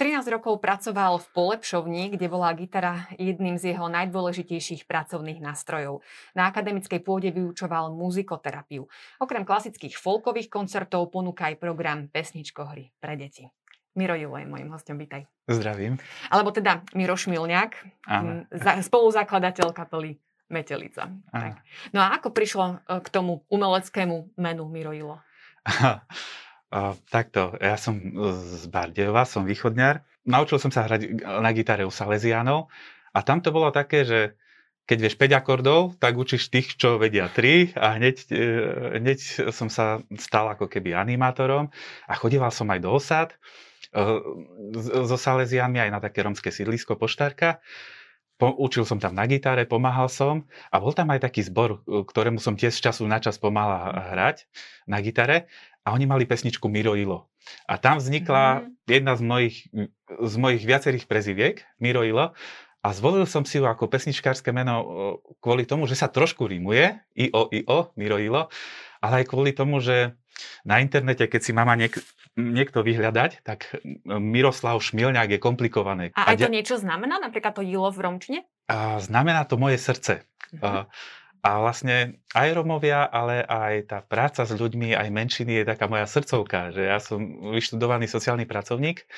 13 rokov pracoval v Polepšovni, kde bola gitara jedným z jeho najdôležitejších pracovných nástrojov. Na akademickej pôde vyučoval muzikoterapiu. Okrem klasických folkových koncertov ponúka aj program Pesničkohry pre deti. Miro Julo je môjim hostom, vítaj. Zdravím. Alebo teda Miro Šmilňák, spoluzakladateľ kapely Metelica. Tak. No a ako prišlo e, k tomu umeleckému menu Miro Julo? Takto, ja som z Bardejova, som východňar. Naučil som sa hrať na gitare u Salesianov. A tam to bolo také, že keď vieš 5 akordov, tak učíš tých, čo vedia 3 a hneď, e, hneď som sa stal ako keby animátorom. A chodíval som aj do osad e, so Salesianmi aj na také romské sídlisko Poštárka. Po, učil som tam na gitare, pomáhal som. A bol tam aj taký zbor, ktorému som tiež z času na čas pomáhal hrať na gitare a oni mali pesničku Miro Ilo. A tam vznikla mm. jedna z mojich, z mojich viacerých preziviek, Miro Ilo, a zvolil som si ju ako pesničkárske meno kvôli tomu, že sa trošku rímuje, IO, IO, Miro Ilo, ale aj kvôli tomu, že na internete, keď si mama niek- niekto vyhľadať, tak Miroslav Šmilňák je komplikované. A aj to niečo znamená, napríklad to Ilo v Romčine? A znamená to moje srdce. Uh-huh. A vlastne aj Romovia, ale aj tá práca s ľuďmi, aj menšiny je taká moja srdcovka, že ja som vyštudovaný sociálny pracovník.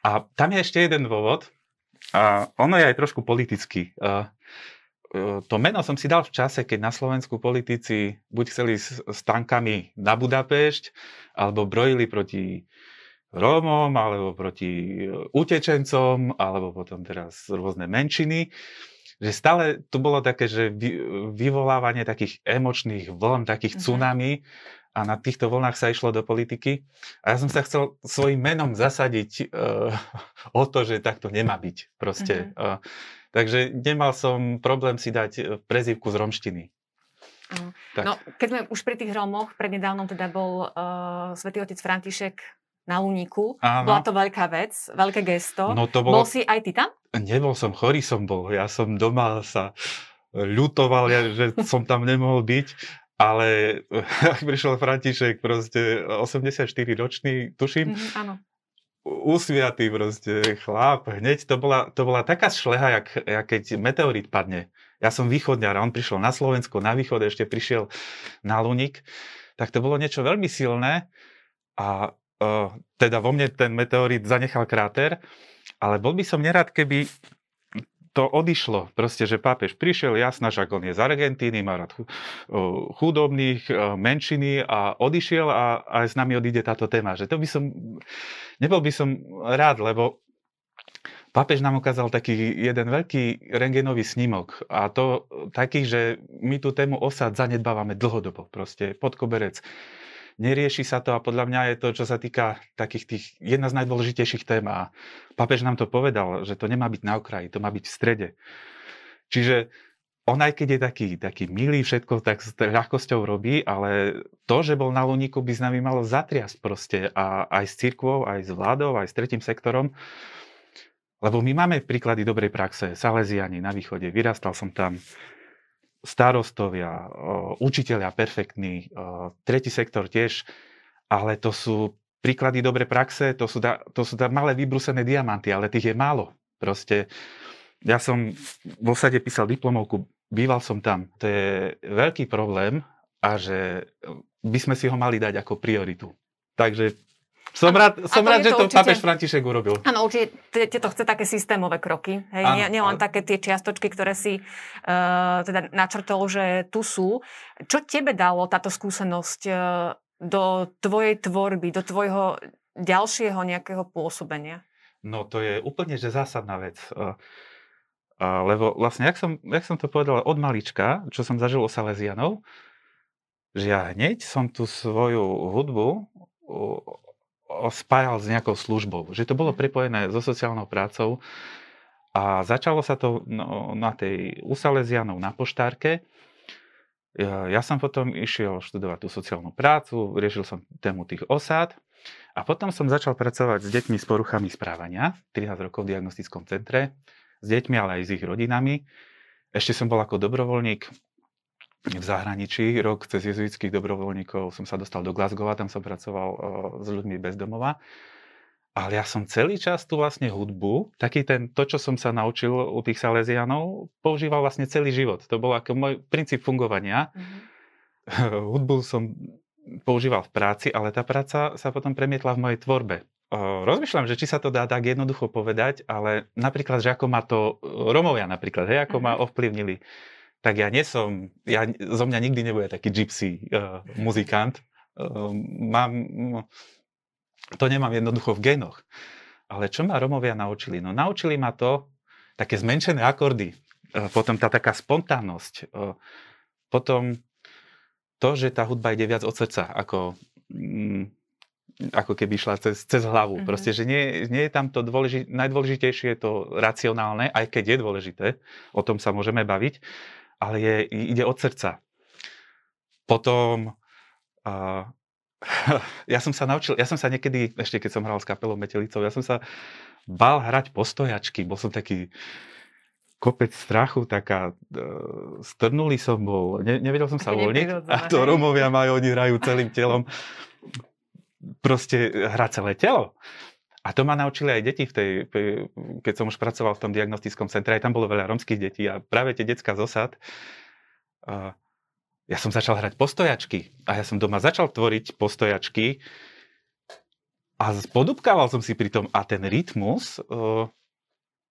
A tam je ešte jeden dôvod, a ono je aj trošku politický. A e, to meno som si dal v čase, keď na Slovensku politici buď chceli s, tankami na Budapešť, alebo brojili proti Rómom, alebo proti utečencom, alebo potom teraz rôzne menšiny že stále tu bolo také, že vyvolávanie takých emočných vln, takých mm-hmm. tsunami a na týchto vlnách sa išlo do politiky. A ja som sa chcel svojim menom zasadiť uh, o to, že takto nemá byť proste. Mm-hmm. Uh, takže nemal som problém si dať e, prezývku z romštiny. Uh, no, keď sme už pri tých Rómoch, prednedávnom teda bol uh, svätý otec František na Luníku. Áno. Bola to veľká vec, veľké gesto. No to bolo... Bol si aj ty tam? Nebol som, chorý som bol. Ja som doma sa ľutoval, ja, že som tam nemohol byť. Ale ak prišiel František, proste 84 ročný, tuším, mm, áno. usviatý proste chlap, hneď to bola, to bola taká šleha, jak, jak keď meteorit padne. Ja som východňar a on prišiel na Slovensko, na východ ešte prišiel na Lunik, tak to bolo niečo veľmi silné a teda vo mne ten meteorit zanechal kráter, ale bol by som nerad, keby to odišlo. Proste, že pápež prišiel, jasná, že on je z Argentíny, má rád chudobných, menšiny a odišiel a aj s nami odíde táto téma. Že to by som, nebol by som rád, lebo pápež nám ukázal taký jeden veľký rengenový snímok a to taký, že my tú tému osad zanedbávame dlhodobo, proste pod koberec nerieši sa to a podľa mňa je to, čo sa týka takých tých, jedna z najdôležitejších tém a papež nám to povedal, že to nemá byť na okraji, to má byť v strede. Čiže on aj keď je taký, taký milý, všetko tak s ľahkosťou robí, ale to, že bol na Luníku, by s nami malo zatriasť proste a aj s cirkvou, aj s vládou, aj s tretím sektorom. Lebo my máme príklady dobrej praxe. Salesiani na východe, vyrastal som tam starostovia, učiteľia perfektní, tretí sektor tiež, ale to sú príklady dobre praxe, to sú, da, to sú da malé vybrusené diamanty, ale tých je málo. Proste ja som v osade písal diplomovku, býval som tam. To je veľký problém a že by sme si ho mali dať ako prioritu. Takže som rád, som rád že to, určite, pápež František urobil. Áno, určite to chce také systémové kroky. Hej? Ano, nie, nie len také tie čiastočky, ktoré si uh, teda načrtol, že tu sú. Čo tebe dalo táto skúsenosť uh, do tvojej tvorby, do tvojho ďalšieho nejakého pôsobenia? No to je úplne že zásadná vec. Uh, uh, lebo vlastne, jak som, jak som to povedal od malička, čo som zažil o Salesianov, že ja hneď som tú svoju hudbu spájal s nejakou službou. Že to bolo mhm. prepojené so sociálnou prácou a začalo sa to no, na tej u Salesianov na poštárke. Ja, ja som potom išiel študovať tú sociálnu prácu, riešil som tému tých osád a potom som začal pracovať s deťmi s poruchami správania, 13 rokov v diagnostickom centre, s deťmi, ale aj s ich rodinami. Ešte som bol ako dobrovoľník v zahraničí. Rok cez jezuitských dobrovoľníkov som sa dostal do Glasgow, tam som pracoval s ľuďmi bez domova. Ale ja som celý čas tu vlastne hudbu, taký ten, to, čo som sa naučil u tých Salesianov, používal vlastne celý život. To bol ako môj princíp fungovania. Mm-hmm. hudbu som používal v práci, ale tá práca sa potom premietla v mojej tvorbe. Rozmýšľam, že či sa to dá tak jednoducho povedať, ale napríklad, že ako ma to Romovia napríklad, hej, ako ma mhm. ovplyvnili, tak ja nie som, ja, zo mňa nikdy nebude taký gypsy uh, muzikant. Uh, mám, to nemám jednoducho v genoch. Ale čo ma Romovia naučili? No naučili ma to, také zmenšené akordy, potom tá taká spontánnosť, potom to, že tá hudba ide viac od srdca, ako, mm, ako keby šla cez, cez hlavu. Mm-hmm. Proste, že nie, nie je tam to dôležité, najdôležitejšie je to racionálne, aj keď je dôležité, o tom sa môžeme baviť, ale je, ide od srdca. Potom uh, ja som sa naučil, ja som sa niekedy, ešte keď som hral s kapelou Metelicou, ja som sa bál hrať postojačky, bol som taký kopec strachu, taká, uh, strnulý som bol, ne, nevedel som sa uvoľniť. A to Romovia majú, oni hrajú celým telom, proste hrá celé telo. A to ma naučili aj deti, v tej, keď som už pracoval v tom diagnostickom centre, aj tam bolo veľa romských detí a práve tie detská zosad, uh, ja som začal hrať postojačky a ja som doma začal tvoriť postojačky a podupkával som si pri tom a ten rytmus uh,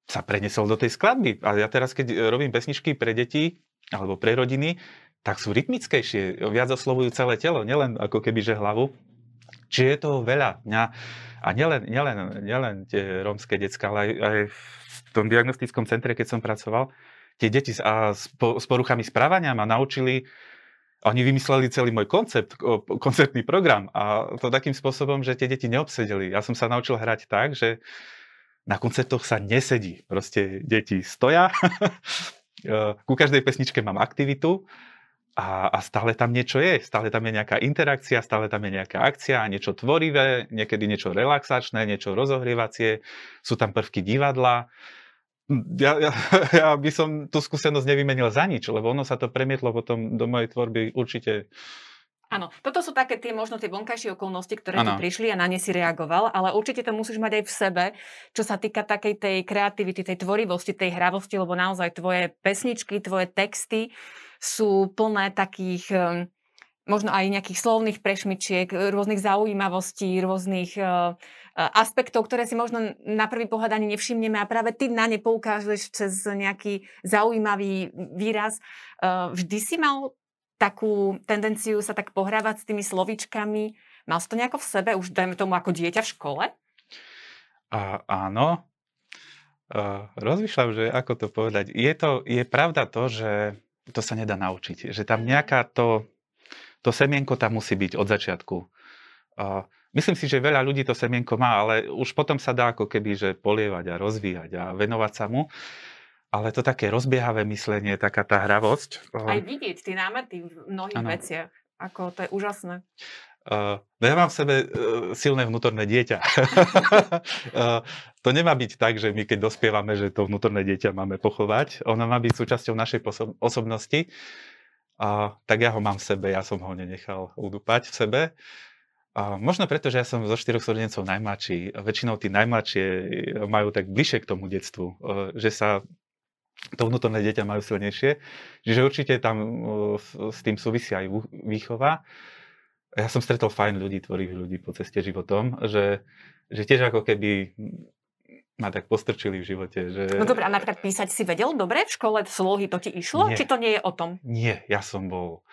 sa prenesol do tej skladby. A ja teraz, keď robím pesničky pre deti alebo pre rodiny, tak sú rytmickejšie, viac oslovujú celé telo, nielen ako keby že hlavu. Čiže je toho veľa. Mňa, a nielen, nielen, nielen tie rómske detská, ale aj, aj v tom diagnostickom centre, keď som pracoval, tie deti s, a, s, po, s poruchami správania ma naučili oni vymysleli celý môj koncept, koncertný program a to takým spôsobom, že tie deti neobsedeli. Ja som sa naučil hrať tak, že na koncertoch sa nesedí. Proste deti stoja, ku každej pesničke mám aktivitu a, a stále tam niečo je. Stále tam je nejaká interakcia, stále tam je nejaká akcia, niečo tvorivé, niekedy niečo relaxačné, niečo rozohrievacie, sú tam prvky divadla ja, ja, ja by som tú skúsenosť nevymenil za nič, lebo ono sa to premietlo potom do mojej tvorby určite Áno, toto sú také tie možno tie vonkajšie okolnosti, ktoré ano. ti prišli a na ne si reagoval, ale určite to musíš mať aj v sebe, čo sa týka takej tej kreativity, tej tvorivosti, tej hravosti, lebo naozaj tvoje pesničky, tvoje texty sú plné takých ehm, možno aj nejakých slovných prešmičiek, rôznych zaujímavostí, rôznych uh, aspektov, ktoré si možno na prvý pohľad ani nevšimneme a práve ty na ne poukážeš cez nejaký zaujímavý výraz. Vždy si mal takú tendenciu sa tak pohrávať s tými slovíčkami. Mal si to nejako v sebe, už dajme tomu ako dieťa v škole? A, áno. Uh, rozmýšľam, že ako to povedať. Je, to, je pravda to, že to sa nedá naučiť. Že tam nejaká to, to semienko tam musí byť od začiatku. Uh, Myslím si, že veľa ľudí to semienko má, ale už potom sa dá ako keby že polievať a rozvíjať a venovať sa mu. Ale to také rozbiehavé myslenie, taká tá hravosť. Aj vidieť tie námety v mnohých ano. veciach. Ako to je úžasné. Uh, no ja mám v sebe uh, silné vnútorné dieťa. uh, to nemá byť tak, že my keď dospievame, že to vnútorné dieťa máme pochovať. Ono má byť súčasťou našej poso- osobnosti. Uh, tak ja ho mám v sebe, ja som ho nenechal udúpať v sebe. A možno preto, že ja som zo štyroch súrodencov najmladší. Väčšinou tí najmladšie majú tak bližšie k tomu detstvu, e, že sa to vnútorné dieťa majú silnejšie. Čiže určite tam e, s tým súvisí aj výchova. Ja som stretol fajn ľudí, tvorých ľudí po ceste životom, že, že tiež ako keby ma tak postrčili v živote. Že... No dobré, a napríklad písať si vedel dobre v škole, slohy, to ti išlo? Nie. Či to nie je o tom? Nie, ja som bol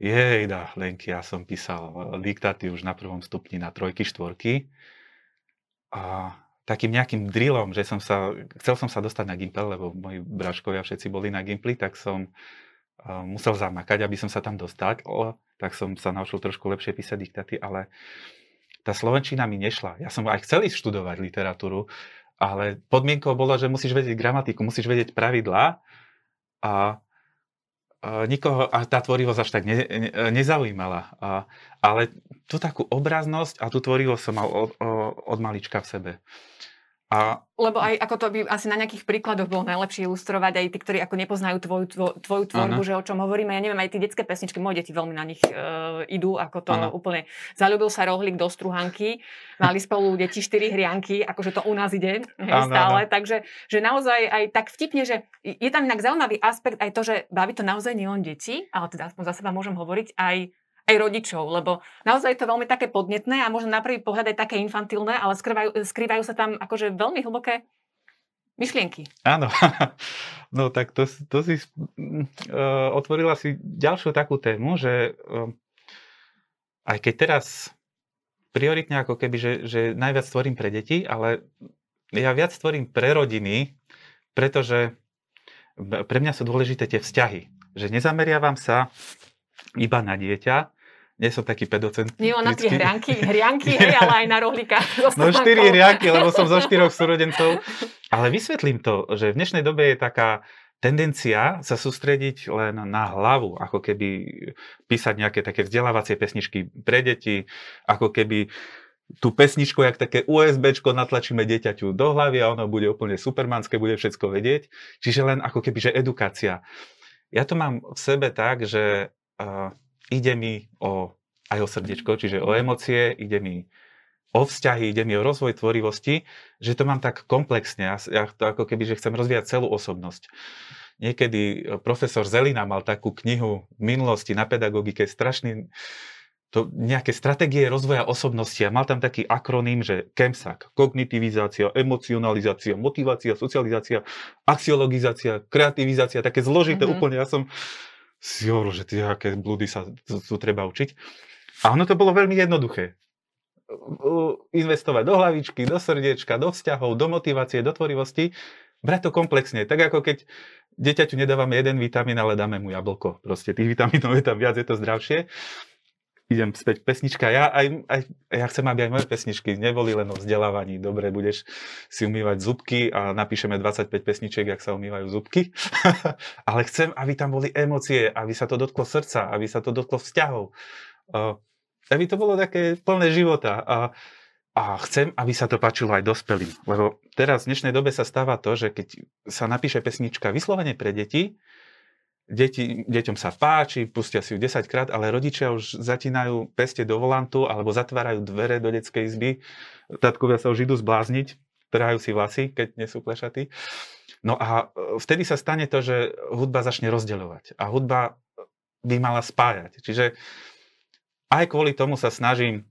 Jejda, Lenky, ja som písal diktáty už na prvom stupni na trojky, štvorky. A takým nejakým drillom, že som sa, chcel som sa dostať na Gimpel, lebo moji bráškovia všetci boli na Gimpli, tak som musel zamakať, aby som sa tam dostal. Tak som sa naučil trošku lepšie písať diktáty, ale tá slovenčina mi nešla. Ja som aj chcel ísť študovať literatúru, ale podmienkou bolo, že musíš vedieť gramatiku, musíš vedieť pravidlá a nikoho a tá tvorivosť až tak ne, ne, nezaujímala. A, ale tú takú obraznosť a tú tvorivosť som mal od, od malička v sebe. A... Lebo aj ako to by asi na nejakých príkladoch bolo najlepšie ilustrovať aj tí, ktorí ako nepoznajú tvoju, tvo, tvoju tvorbu, ano. že o čom hovoríme. Ja neviem, aj tie detské pesničky, moje deti veľmi na nich uh, idú, ako to ano. úplne. Zalúbil sa rohlík do struhanky, mali spolu deti štyri hrianky, akože to u nás ide hej, ano, stále. Ano. Takže že naozaj aj tak vtipne, že je tam inak zaujímavý aspekt aj to, že baví to naozaj nie len deti, ale teda aspoň za seba môžem hovoriť, aj aj rodičov, lebo naozaj je to veľmi také podnetné a možno na prvý pohľad aj také infantilné, ale skrývajú, skrývajú sa tam akože veľmi hlboké myšlienky. Áno, no tak to, to si uh, otvorila si ďalšiu takú tému, že uh, aj keď teraz prioritne ako keby, že, že najviac tvorím pre deti, ale ja viac tvorím pre rodiny, pretože pre mňa sú dôležité tie vzťahy. Že nezameriavam sa iba na dieťa, nie som taký pedocent. Nie na tie hrianky, hrianky hej, ale aj na rohlíka. No štyri hrianky, lebo som zo štyroch súrodencov. Ale vysvetlím to, že v dnešnej dobe je taká tendencia sa sústrediť len na hlavu, ako keby písať nejaké také vzdelávacie pesničky pre deti, ako keby tú pesničku, jak také USBčko natlačíme dieťaťu do hlavy a ono bude úplne supermanské, bude všetko vedieť. Čiže len ako keby, že edukácia. Ja to mám v sebe tak, že uh, ide mi o, aj o srdiečko, čiže o emócie, ide mi o vzťahy, ide mi o rozvoj tvorivosti, že to mám tak komplexne. Ja, ja to ako keby, že chcem rozvíjať celú osobnosť. Niekedy e, profesor Zelina mal takú knihu v minulosti na pedagogike, strašný, to nejaké stratégie rozvoja osobnosti a mal tam taký akroným, že KEMSAK, kognitivizácia, emocionalizácia, motivácia, socializácia, axiologizácia, kreativizácia, také zložité mm-hmm. úplne. Ja som si hovoril, že tie aké blúdy sa tu, treba učiť. A ono to bolo veľmi jednoduché. Investovať do hlavičky, do srdiečka, do vzťahov, do motivácie, do tvorivosti. Brať to komplexne. Tak ako keď dieťaťu nedávame jeden vitamín, ale dáme mu jablko. Proste tých vitamínov je tam viac, je to zdravšie idem späť pesnička. Ja, aj, aj, ja chcem, aby aj moje pesničky neboli len o vzdelávaní. Dobre, budeš si umývať zubky a napíšeme 25 pesničiek, jak sa umývajú zubky. Ale chcem, aby tam boli emócie, aby sa to dotklo srdca, aby sa to dotklo vzťahov. Uh, aby to bolo také plné života. A, a chcem, aby sa to páčilo aj dospelým. Lebo teraz v dnešnej dobe sa stáva to, že keď sa napíše pesnička vyslovene pre deti, deti, deťom sa páči, pustia si ju 10 krát, ale rodičia už zatínajú peste do volantu alebo zatvárajú dvere do detskej izby. Tatkovia sa už idú zblázniť, trhajú si vlasy, keď nie sú plešatí. No a e, vtedy sa stane to, že hudba začne rozdeľovať a hudba by mala spájať. Čiže aj kvôli tomu sa snažím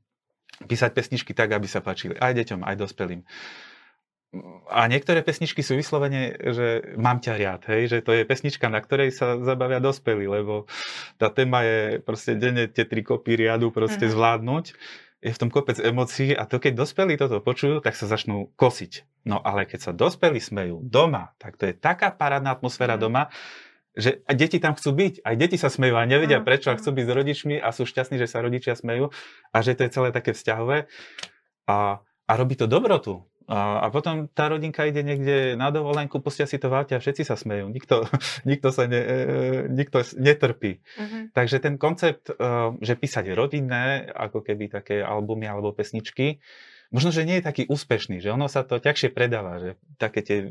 písať pesničky tak, aby sa páčili aj deťom, aj dospelým a niektoré pesničky sú vyslovene, že mám ťa riad, hej, že to je pesnička, na ktorej sa zabavia dospelí, lebo tá téma je proste denne tie tri kopy riadu proste mm-hmm. zvládnuť. Je v tom kopec emócií a to keď dospelí toto počujú, tak sa začnú kosiť. No ale keď sa dospelí smejú doma, tak to je taká parádna atmosféra mm-hmm. doma, že aj deti tam chcú byť, aj deti sa smejú a nevedia mm-hmm. prečo a chcú byť s rodičmi a sú šťastní, že sa rodičia smejú a že to je celé také vzťahové a, a robí to dobrotu. A, a potom tá rodinka ide niekde na dovolenku, pustia si to v a všetci sa smejú. Nikto, nikto sa ne, e, nikto netrpí. Uh-huh. Takže ten koncept, e, že písať rodinné, ako keby také albumy alebo pesničky, možno, že nie je taký úspešný, že ono sa to ťažšie predáva, že také tie e,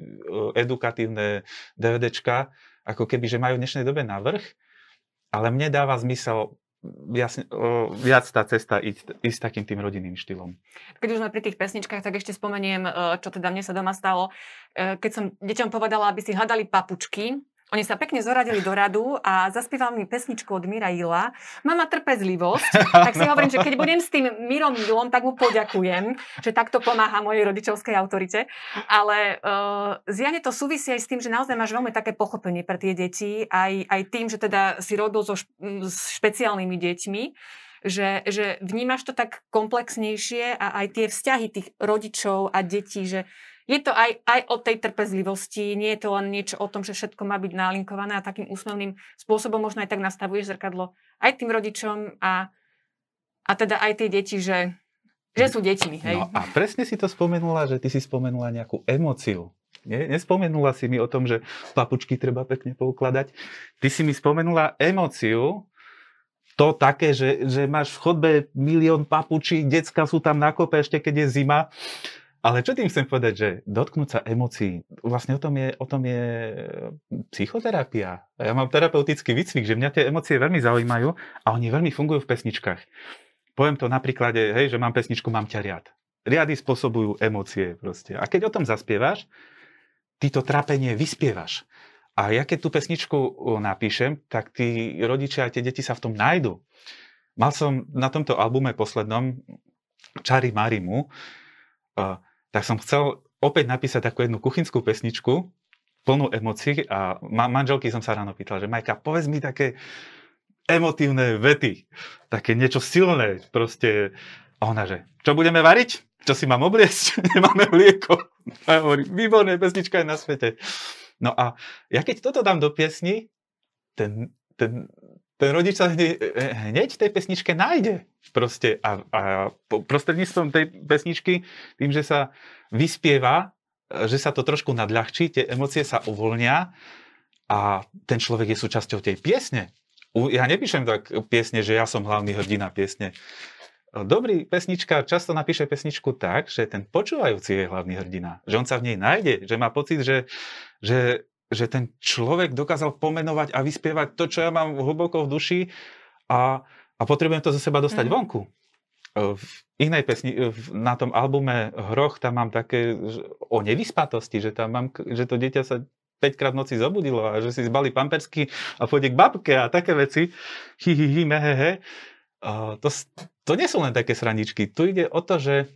edukatívne DVDčka, ako keby, že majú v dnešnej dobe navrh, ale mne dáva zmysel jasne, viac tá cesta ísť, ísť takým tým rodinným štýlom. Keď už sme pri tých pesničkách, tak ešte spomeniem, e, čo teda mne sa doma stalo. E, keď som deťom povedala, aby si hľadali papučky, oni sa pekne zoradili do radu a zaspívali mi pesničku od Mira Ila. Mama trpezlivosť, tak si hovorím, že keď budem s tým Mirom Milom, tak mu poďakujem, že takto pomáha mojej rodičovskej autorite. Ale uh, zjane to súvisí aj s tým, že naozaj máš veľmi také pochopenie pre tie deti, aj, aj tým, že teda si robil so špeciálnymi deťmi, že, že vnímaš to tak komplexnejšie a aj tie vzťahy tých rodičov a detí, že je to aj, aj o tej trpezlivosti, nie je to len niečo o tom, že všetko má byť nalinkované a takým úsmevným spôsobom možno aj tak nastavuješ zrkadlo aj tým rodičom a, a teda aj tie deti, že, že sú deťmi. Hej? No a presne si to spomenula, že ty si spomenula nejakú emóciu. Nie? Nespomenula si mi o tom, že papučky treba pekne poukladať. Ty si mi spomenula emóciu, to také, že, že máš v chodbe milión papučí, decka sú tam na kope ešte keď je zima Ale čo tým chcem povedať, že dotknúť sa emócií, vlastne o tom je, o tom je psychoterapia. Ja mám terapeutický výcvik, že mňa tie emócie veľmi zaujímajú a oni veľmi fungujú v pesničkách. Poviem to na príklade, hej, že mám pesničku Mám ťa riad. Riady spôsobujú emócie proste. A keď o tom zaspievaš, ty to trápenie vyspievaš. A ja keď tú pesničku napíšem, tak tí rodičia a tie deti sa v tom nájdu. Mal som na tomto albume poslednom Čary Marimu, tak som chcel opäť napísať takú jednu kuchynskú pesničku, plnú emócií a ma- manželky som sa ráno pýtal, že Majka, povedz mi také emotívne vety, také niečo silné, proste. A ona, že čo budeme variť? Čo si mám obliecť? Nemáme mlieko. A ja hovorím, výborné, pesnička je na svete. No a ja keď toto dám do piesni, ten, ten, ten rodič sa hneď, hneď tej pesničke nájde. Proste a, a prostredníctvom tej pesničky, tým, že sa vyspieva, že sa to trošku nadľahčí, tie emócie sa uvoľnia a ten človek je súčasťou tej piesne. Ja nepíšem tak piesne, že ja som hlavný hrdina piesne. Dobrý pesničkár často napíše pesničku tak, že ten počúvajúci je hlavný hrdina. Že on sa v nej nájde, že má pocit, že, že, že ten človek dokázal pomenovať a vyspievať to, čo ja mám hlboko v duši a, a potrebujem to zo seba dostať mm. vonku. V inej pesni, na tom albume Hroch, tam mám také o nevyspatosti, že tam mám, že to dieťa sa 5 krát v noci zobudilo a že si zbali pampersky a pôjde k babke a také veci. Hi, hi, hi, he. Uh, to, to nie sú len také srandičky. Tu ide o to, že,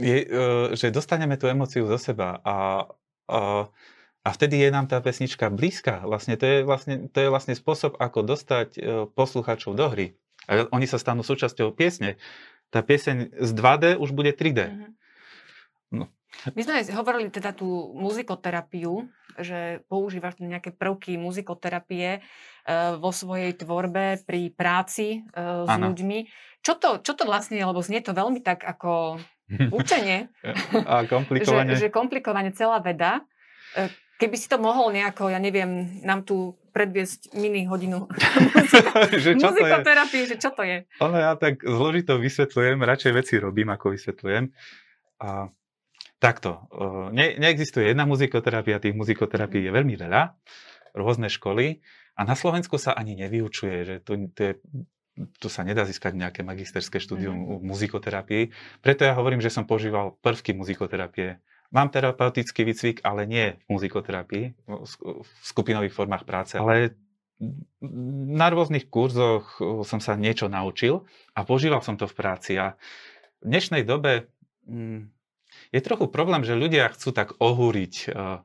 je, uh, že dostaneme tú emociu zo seba a, a vtedy je nám tá pesnička blízka. Vlastne to je vlastne, to je vlastne spôsob, ako dostať uh, poslucháčov do hry. A oni sa stanú súčasťou piesne. Tá pieseň z 2D už bude 3D. Mm-hmm. No. My sme hovorili teda tú muzikoterapiu, že používaš nejaké prvky muzikoterapie uh, vo svojej tvorbe pri práci uh, s ano. ľuďmi. Čo to, čo to vlastne je, lebo znie to veľmi tak ako učenie. A komplikovane. že, že komplikovane celá veda. Uh, keby si to mohol nejako, ja neviem, nám tu predviesť mini hodinu že čo muzikoterapie, že čo to je? Ono ja tak zložito vysvetľujem, radšej veci robím, ako vysvetľujem. A takto, ne, neexistuje jedna muzikoterapia, tých muzikoterapií je veľmi veľa, rôzne školy a na Slovensku sa ani nevyučuje, že to, to je tu sa nedá získať nejaké magisterské štúdium mm. muzikoterapii. Preto ja hovorím, že som používal prvky muzikoterapie. Mám terapeutický výcvik, ale nie v muzikoterapii, v skupinových formách práce. Ale na rôznych kurzoch som sa niečo naučil a používal som to v práci. A v dnešnej dobe mm, je trochu problém, že ľudia chcú tak ohúriť uh,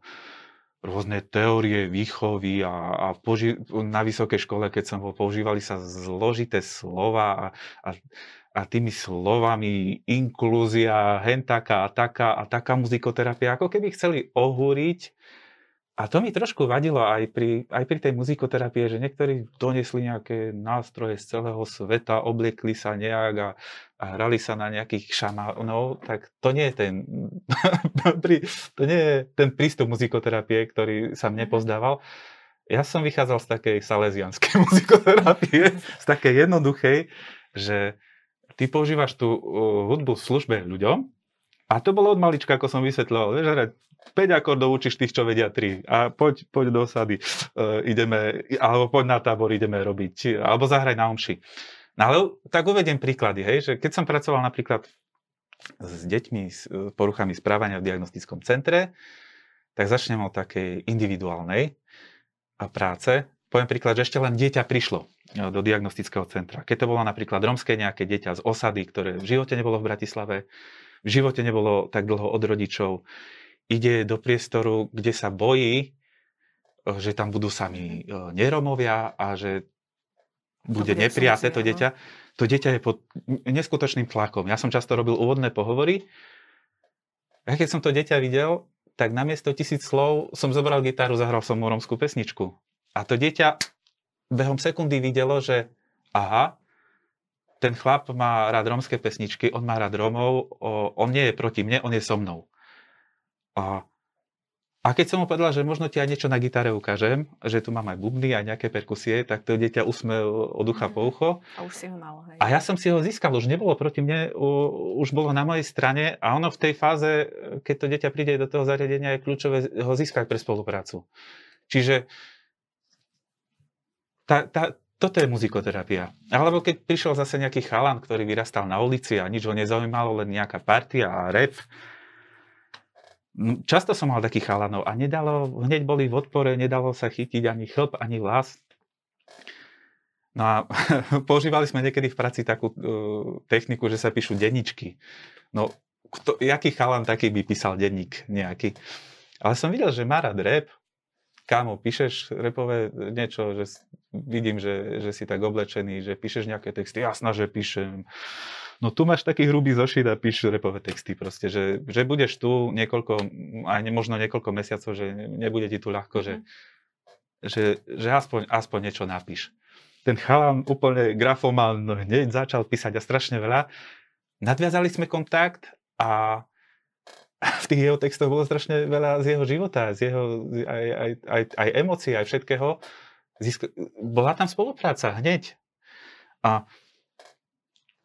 rôzne teórie výchovy a, a poži- na vysokej škole, keď som bol, používali sa zložité slova a, a, a tými slovami inklúzia, hentaká a taká a taká muzikoterapia, ako keby chceli ohúriť a to mi trošku vadilo aj pri, aj pri tej muzikoterapii, že niektorí donesli nejaké nástroje z celého sveta, obliekli sa nejak a, a hrali sa na nejakých šamánov, tak to nie je ten, to nie je ten prístup muzikoterapie, ktorý sa mne mhm. pozdával. Ja som vychádzal z takej salesianskej muzikoterapie, z takej jednoduchej, že ty používaš tú hudbu v službe ľuďom a to bolo od malička, ako som vysvetľoval. Vieš, 5 akordov učíš tých, čo vedia 3 a poď, poď do osady, uh, ideme, alebo poď na tábor, ideme robiť, alebo zahraj na omši. No ale tak uvediem príklady, hej, že keď som pracoval napríklad s deťmi s poruchami správania v diagnostickom centre, tak začnem od takej individuálnej práce. Poviem príklad, že ešte len dieťa prišlo e, do diagnostického centra. Keď to bolo napríklad romské nejaké dieťa z osady, ktoré v živote nebolo v Bratislave, v živote nebolo tak dlho od rodičov, ide do priestoru, kde sa bojí, eh, že tam budú sami eh, neromovia a že bude to nepriaté to dieťa. To dieťa je pod neskutočným tlakom. Ja som často robil úvodné pohovory. A keď som to dieťa videl, tak namiesto tisíc slov som zobral gitaru, zahral som mu romskú pesničku. A to dieťa behom sekundy videlo, že aha, ten chlap má rád romské pesničky, on má rád Romov, on nie je proti mne, on je so mnou. A A keď som mu povedal, že možno ti aj niečo na gitare ukážem, že tu mám aj bubny, aj nejaké perkusie, tak to dieťa usmel od ucha po ucho. A už si ho mal, hej. A ja som si ho získal, už nebolo proti mne, už bolo na mojej strane a ono v tej fáze, keď to dieťa príde do toho zariadenia, je kľúčové ho získať pre spoluprácu. Čiže tá, tá, toto je muzikoterapia. Alebo keď prišiel zase nejaký chalan, ktorý vyrastal na ulici a nič ho nezaujímalo, len nejaká partia a rap, často som mal takých chalanov a nedalo, hneď boli v odpore, nedalo sa chytiť ani chlp, ani vlas. No a používali sme niekedy v práci takú uh, techniku, že sa píšu denničky. No, kto, jaký chalan taký by písal denník nejaký? Ale som videl, že má rád rap. Kámo, píšeš repové niečo, že vidím, že, že si tak oblečený, že píšeš nejaké texty. Jasná, že píšem No tu máš taký hrubý zošit a píš repové texty proste, že, že budeš tu niekoľko, aj možno niekoľko mesiacov, že nebude ti tu ľahko, že, mhm. že, že aspoň, aspoň niečo napíš. Ten chalan úplne grafoman hneď začal písať a strašne veľa. Nadviazali sme kontakt a v tých jeho textoch bolo strašne veľa z jeho života, z jeho aj, aj, aj, aj emócií, aj všetkého. Zisk- bola tam spolupráca hneď. A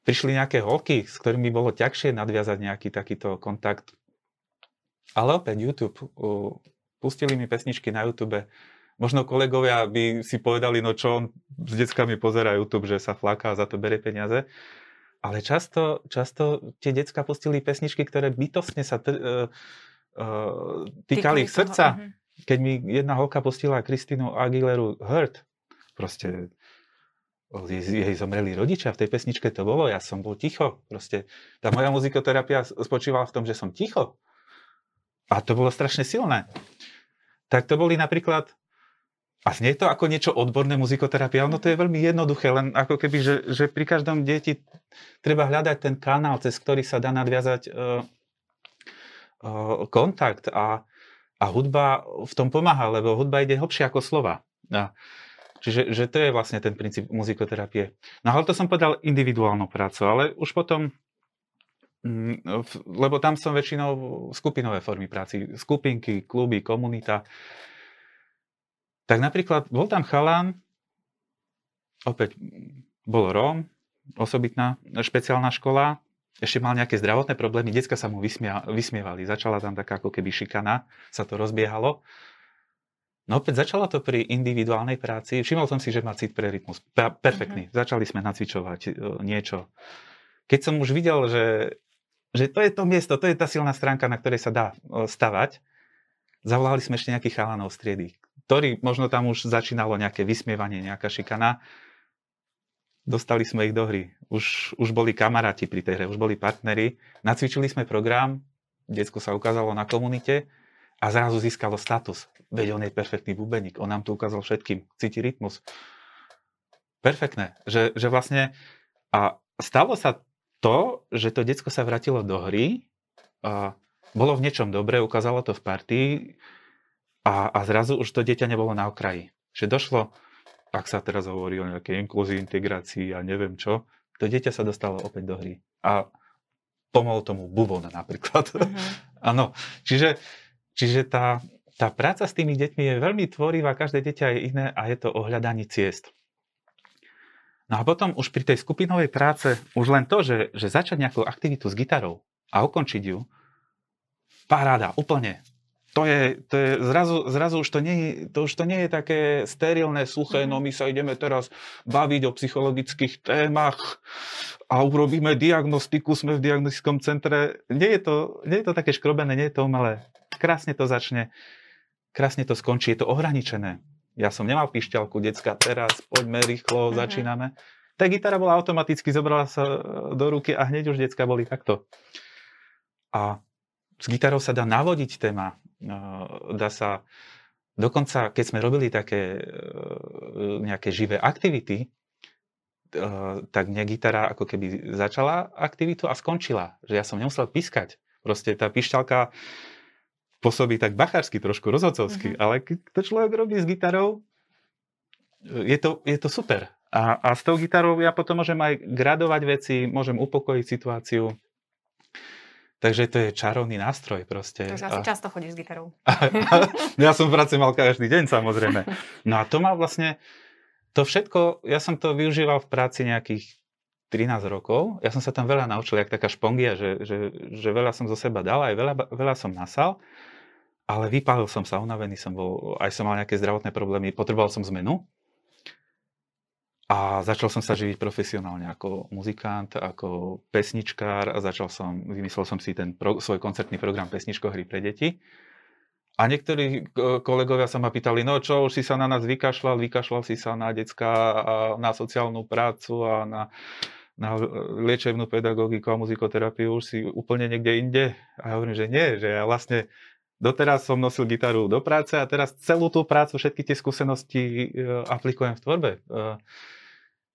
prišli nejaké holky, s ktorými bolo ťažšie nadviazať nejaký takýto kontakt. Ale opäť YouTube. Pustili mi pesničky na YouTube. Možno kolegovia by si povedali, no čo on s deckami pozera YouTube, že sa flaká a za to bere peniaze. Ale často, často tie decka pustili pesničky, ktoré bytostne sa t- uh, uh, týkali ich srdca. Uh-huh. Keď mi jedna holka pustila Kristínu Aguileru Hurt, proste jej, zomreli rodičia, v tej pesničke to bolo, ja som bol ticho. Proste tá moja muzikoterapia spočívala v tom, že som ticho. A to bolo strašne silné. Tak to boli napríklad, a znie to ako niečo odborné muzikoterapia, ono to je veľmi jednoduché, len ako keby, že, že pri každom deti treba hľadať ten kanál, cez ktorý sa dá nadviazať uh, uh, kontakt a, a hudba v tom pomáha, lebo hudba ide hlbšie ako slova. A, Čiže že to je vlastne ten princíp muzikoterapie. No ale to som povedal individuálnou prácu, ale už potom, mm, lebo tam som väčšinou skupinové formy práci, skupinky, kluby, komunita. Tak napríklad bol tam chalán, opäť bol Róm, osobitná špeciálna škola, ešte mal nejaké zdravotné problémy, detská sa mu vysmievali, začala tam taká ako keby šikana, sa to rozbiehalo. No opäť začalo to pri individuálnej práci. Všimol som si, že má cit pre rytmus. Perfektný. Mm-hmm. Začali sme nacvičovať e, niečo. Keď som už videl, že, že to je to miesto, to je tá silná stránka, na ktorej sa dá e, stavať, zavolali sme ešte nejakých chalanov z triedy, ktorí možno tam už začínalo nejaké vysmievanie, nejaká šikana. Dostali sme ich do hry. Už, už boli kamaráti pri tej hre, už boli partneri. Nacvičili sme program, detsko sa ukázalo na komunite a zrazu získalo status. Veď on je perfektný bubeník, on nám to ukázal všetkým, cíti rytmus. Perfektné, že, že vlastne a stalo sa to, že to decko sa vrátilo do hry, a bolo v niečom dobré, ukázalo to v partii a, a zrazu už to dieťa nebolo na okraji. Že došlo, ak sa teraz hovorí o nejakej inklúzii, integrácii a neviem čo, to dieťa sa dostalo opäť do hry. A pomohol tomu bubon napríklad. Mm-hmm. Áno, čiže Čiže tá, tá práca s tými deťmi je veľmi tvorivá, každé dieťa je iné a je to o hľadaní ciest. No a potom už pri tej skupinovej práce, už len to, že, že začať nejakú aktivitu s gitarou a ukončiť ju, paráda, úplne. To je, to je zrazu, zrazu už, to nie, to už to nie je také sterilné, suché, no my sa ideme teraz baviť o psychologických témach a urobíme diagnostiku, sme v diagnostickom centre. Nie je to, nie je to také škrobené, nie je to umelé krásne to začne, krásne to skončí, je to ohraničené. Ja som nemal pišťalku, decka, teraz poďme rýchlo, uh-huh. začíname. Tá gitara bola automaticky, zobrala sa do ruky a hneď už decka boli takto. A s gitarou sa dá navodiť téma, e, dá sa, dokonca keď sme robili také e, nejaké živé aktivity, tak mne gitara ako keby začala aktivitu a skončila. Že ja som nemusel pískať. Proste tá pišťalka pôsobí tak bachársky, trošku rozhodcovsky, mm-hmm. ale keď to človek robí s gitarou, je to, je to super. A, a s tou gitarou ja potom môžem aj gradovať veci, môžem upokojiť situáciu. Takže to je čarovný nástroj proste. Takže asi a... často chodíš s gitarou. ja som v práci mal každý deň samozrejme. No a to má vlastne, to všetko, ja som to využíval v práci nejakých 13 rokov. Ja som sa tam veľa naučil, jak taká špongia, že, že, že veľa som zo seba dal, aj veľa, veľa som nasal, ale vypálil som sa, unavený som bol, aj som mal nejaké zdravotné problémy, potreboval som zmenu. A začal som sa živiť profesionálne ako muzikant, ako pesničkár a začal som, vymyslel som si ten pro, svoj koncertný program Pesničko hry pre deti. A niektorí kolegovia sa ma pýtali, no čo, už si sa na nás vykašľal, vykašľal si sa na decka, na sociálnu prácu a na, na liečebnú pedagogiku a muzikoterapiu, už si úplne niekde inde. A ja hovorím, že nie, že ja vlastne doteraz som nosil gitaru do práce a teraz celú tú prácu, všetky tie skúsenosti e, aplikujem v tvorbe.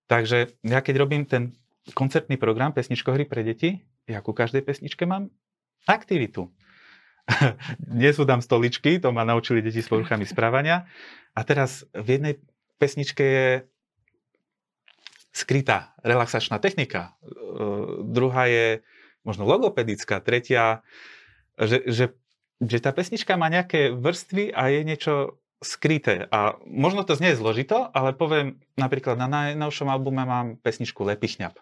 E, Takže ja keď robím ten koncertný program Pesničko hry pre deti, ja ku každej pesničke mám aktivitu. Nie sú tam stoličky, to ma naučili deti s poruchami správania. A teraz v jednej pesničke je skrytá relaxačná technika. Uh, druhá je možno logopedická, tretia, že, že, že tá pesnička má nejaké vrstvy a je niečo skryté. A možno to znie zložito, ale poviem, napríklad na najnovšom albume mám pesničku Lepichňap.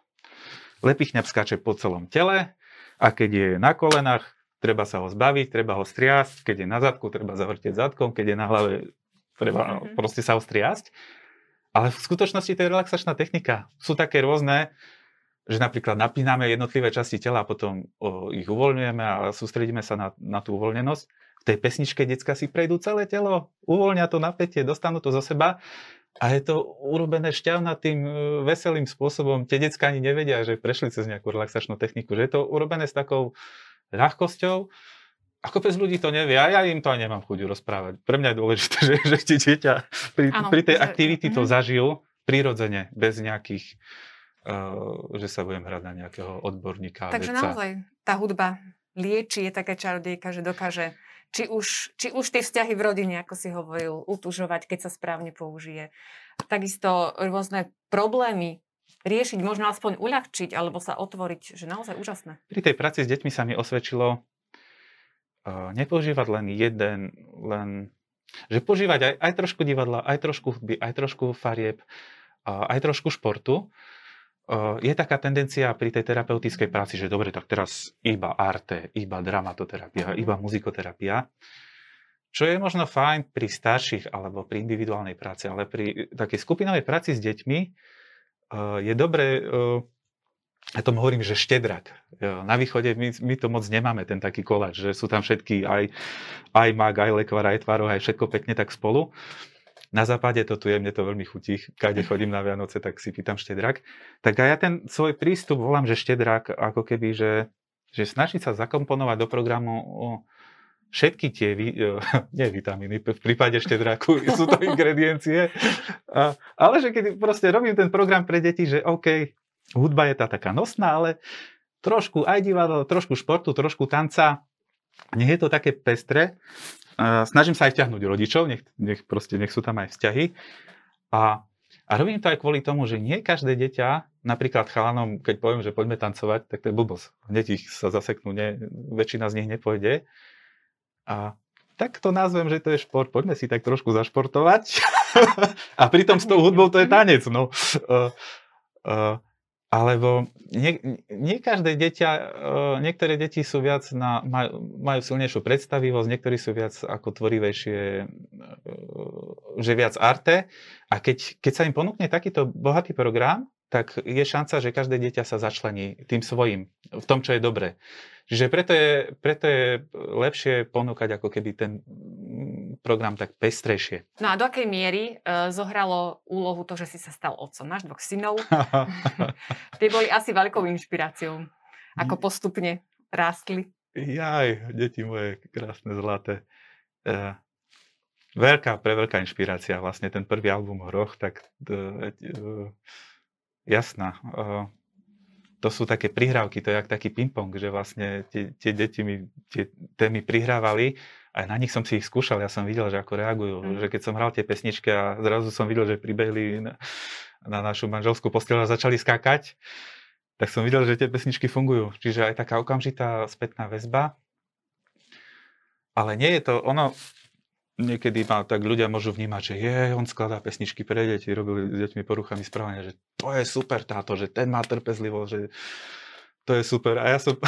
Lepichňap skáče po celom tele a keď je na kolenách, treba sa ho zbaviť, treba ho striasť, keď je na zadku, treba zavrtieť zadkom, keď je na hlave, treba mm-hmm. proste sa ho striasť. Ale v skutočnosti to je relaxačná technika. Sú také rôzne, že napríklad napíname jednotlivé časti tela a potom o, ich uvoľňujeme a sústredíme sa na, na tú uvoľnenosť tej pesničke decka si prejdú celé telo, uvoľnia to napätie, dostanú to zo seba a je to urobené šťavnatým, e, veselým spôsobom. Tie decka ani nevedia, že prešli cez nejakú relaxačnú techniku, že je to urobené s takou ľahkosťou, ako bez ľudí to nevie, a ja im to aj nemám chuť rozprávať. Pre mňa je dôležité, že, že tie dieťa pri, ano, pri tej aktivity to mhm. zažijú prirodzene, bez nejakých, uh, že sa budem hrať na nejakého odborníka. Takže vedca. naozaj tá hudba lieči, je taká čarodejka, že dokáže či už, či už tie vzťahy v rodine, ako si hovoril, utužovať, keď sa správne použije. Takisto rôzne problémy riešiť, možno aspoň uľahčiť, alebo sa otvoriť, že naozaj úžasné. Pri tej práci s deťmi sa mi osvedčilo uh, nepoužívať len jeden, len, že používať aj, aj trošku divadla, aj trošku hudby, aj trošku farieb, uh, aj trošku športu, je taká tendencia pri tej terapeutickej práci, že dobre, tak teraz iba arte, iba dramatoterapia, iba muzikoterapia. Čo je možno fajn pri starších alebo pri individuálnej práci, ale pri takej skupinovej práci s deťmi je dobré, ja tomu hovorím, že štedrak. Na východe my, my to moc nemáme, ten taký koláč, že sú tam všetky aj, aj mag, aj lekvar, aj tvárov, aj všetko pekne tak spolu. Na západe to tu je, mne to veľmi chutí, keď chodím na Vianoce, tak si pýtam štedrak. Tak aj ja ten svoj prístup volám, že štedrak, ako keby, že, že snažiť sa zakomponovať do programu všetky tie, nie vitamíny, v prípade štedraku sú to ingrediencie, a, ale že keď proste robím ten program pre deti, že OK, hudba je tá taká nosná, ale trošku aj divadlo, trošku športu, trošku tanca, nech je to také pestre snažím sa aj vťahnuť rodičov, nech, nech, proste, nech sú tam aj vzťahy. A, a robím to aj kvôli tomu, že nie každé dieťa, napríklad chalanom, keď poviem, že poďme tancovať, tak to je blbosť. Hneď ich sa zaseknú, nie, väčšina z nich nepôjde. A tak to nazvem, že to je šport. Poďme si tak trošku zašportovať. a pritom s tou hudbou to je tanec. No. Uh, uh, alebo nie, nie každé dieťa, e, niektoré deti sú viac na, majú, silnejšiu predstavivosť, niektorí sú viac ako tvorivejšie, e, že viac arte. A keď, keď sa im ponúkne takýto bohatý program, tak je šanca, že každé dieťa sa začlení tým svojim, v tom, čo je dobré. Čiže preto je, preto je lepšie ponúkať ako keby ten program tak pestrejšie. No a do akej miery uh, zohralo úlohu to, že si sa stal otcom? Máš dvoch synov. Tie boli asi veľkou inšpiráciou. Ako postupne rástli. Jaj, deti moje krásne, zlaté. Uh, veľká, pre veľká inšpirácia. Vlastne ten prvý album Hroch, tak uh, uh, jasná. Uh, to sú také prihrávky, to je jak taký ping-pong, že vlastne tie, tie deti mi tie témy prihrávali aj na nich som si ich skúšal, ja som videl, že ako reagujú, mm. že keď som hral tie pesničky a zrazu som videl, že pribehli na, na našu manželskú posteľ a začali skákať, tak som videl, že tie pesničky fungujú. Čiže aj taká okamžitá spätná väzba. Ale nie je to, ono, niekedy ma tak ľudia môžu vnímať, že je, on skladá pesničky pre deti, robili s deťmi poruchami správania, že to je super táto, že ten má trpezlivosť, že to je super. A ja som,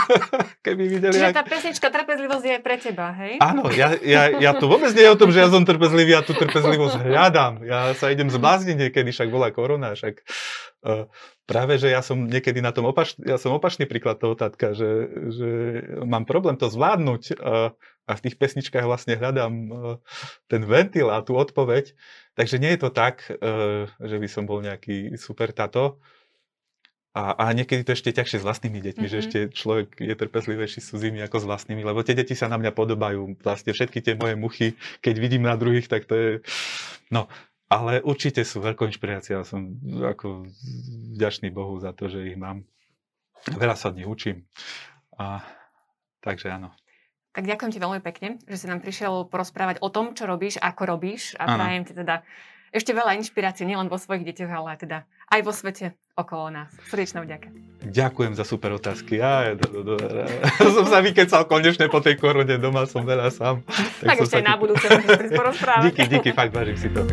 keby videli... Čiže ak... tá pesnička trpezlivosť je aj pre teba, hej? Áno, ja, ja, ja tu vôbec nie je o tom, že ja som trpezlivý, ja tú trpezlivosť hľadám. Ja sa idem zblázniť niekedy, však bola korona, však uh, práve, že ja som niekedy na tom opačný, ja som opačný príklad toho tatka, že, že mám problém to zvládnuť uh, a v tých pesničkách vlastne hľadám uh, ten ventil a tú odpoveď. Takže nie je to tak, uh, že by som bol nejaký super tato, a, a niekedy to ešte ťažšie s vlastnými deťmi, mm-hmm. že ešte človek je trpezlivejší s cudzími ako s vlastnými, lebo tie deti sa na mňa podobajú. Vlastne všetky tie moje muchy, keď vidím na druhých, tak to je... No, ale určite sú veľkou inšpiráciou. Som ako vďačný Bohu za to, že ich mám. Veľa sa od nich učím. A, takže áno. Tak ďakujem ti veľmi pekne, že si nám prišiel porozprávať o tom, čo robíš, ako robíš a prajem ti teda ešte veľa inšpirácie, nielen vo svojich deťoch, ale teda aj vo svete okolo nás. Srdečná vďaka. Ďakujem za super otázky. Ja, do, do, do, som sa vykecal konečne po tej korone, doma som veľa sám. Tak, tak ešte aj na budúce porozprávať. Díky, díky, fakt vážim si to.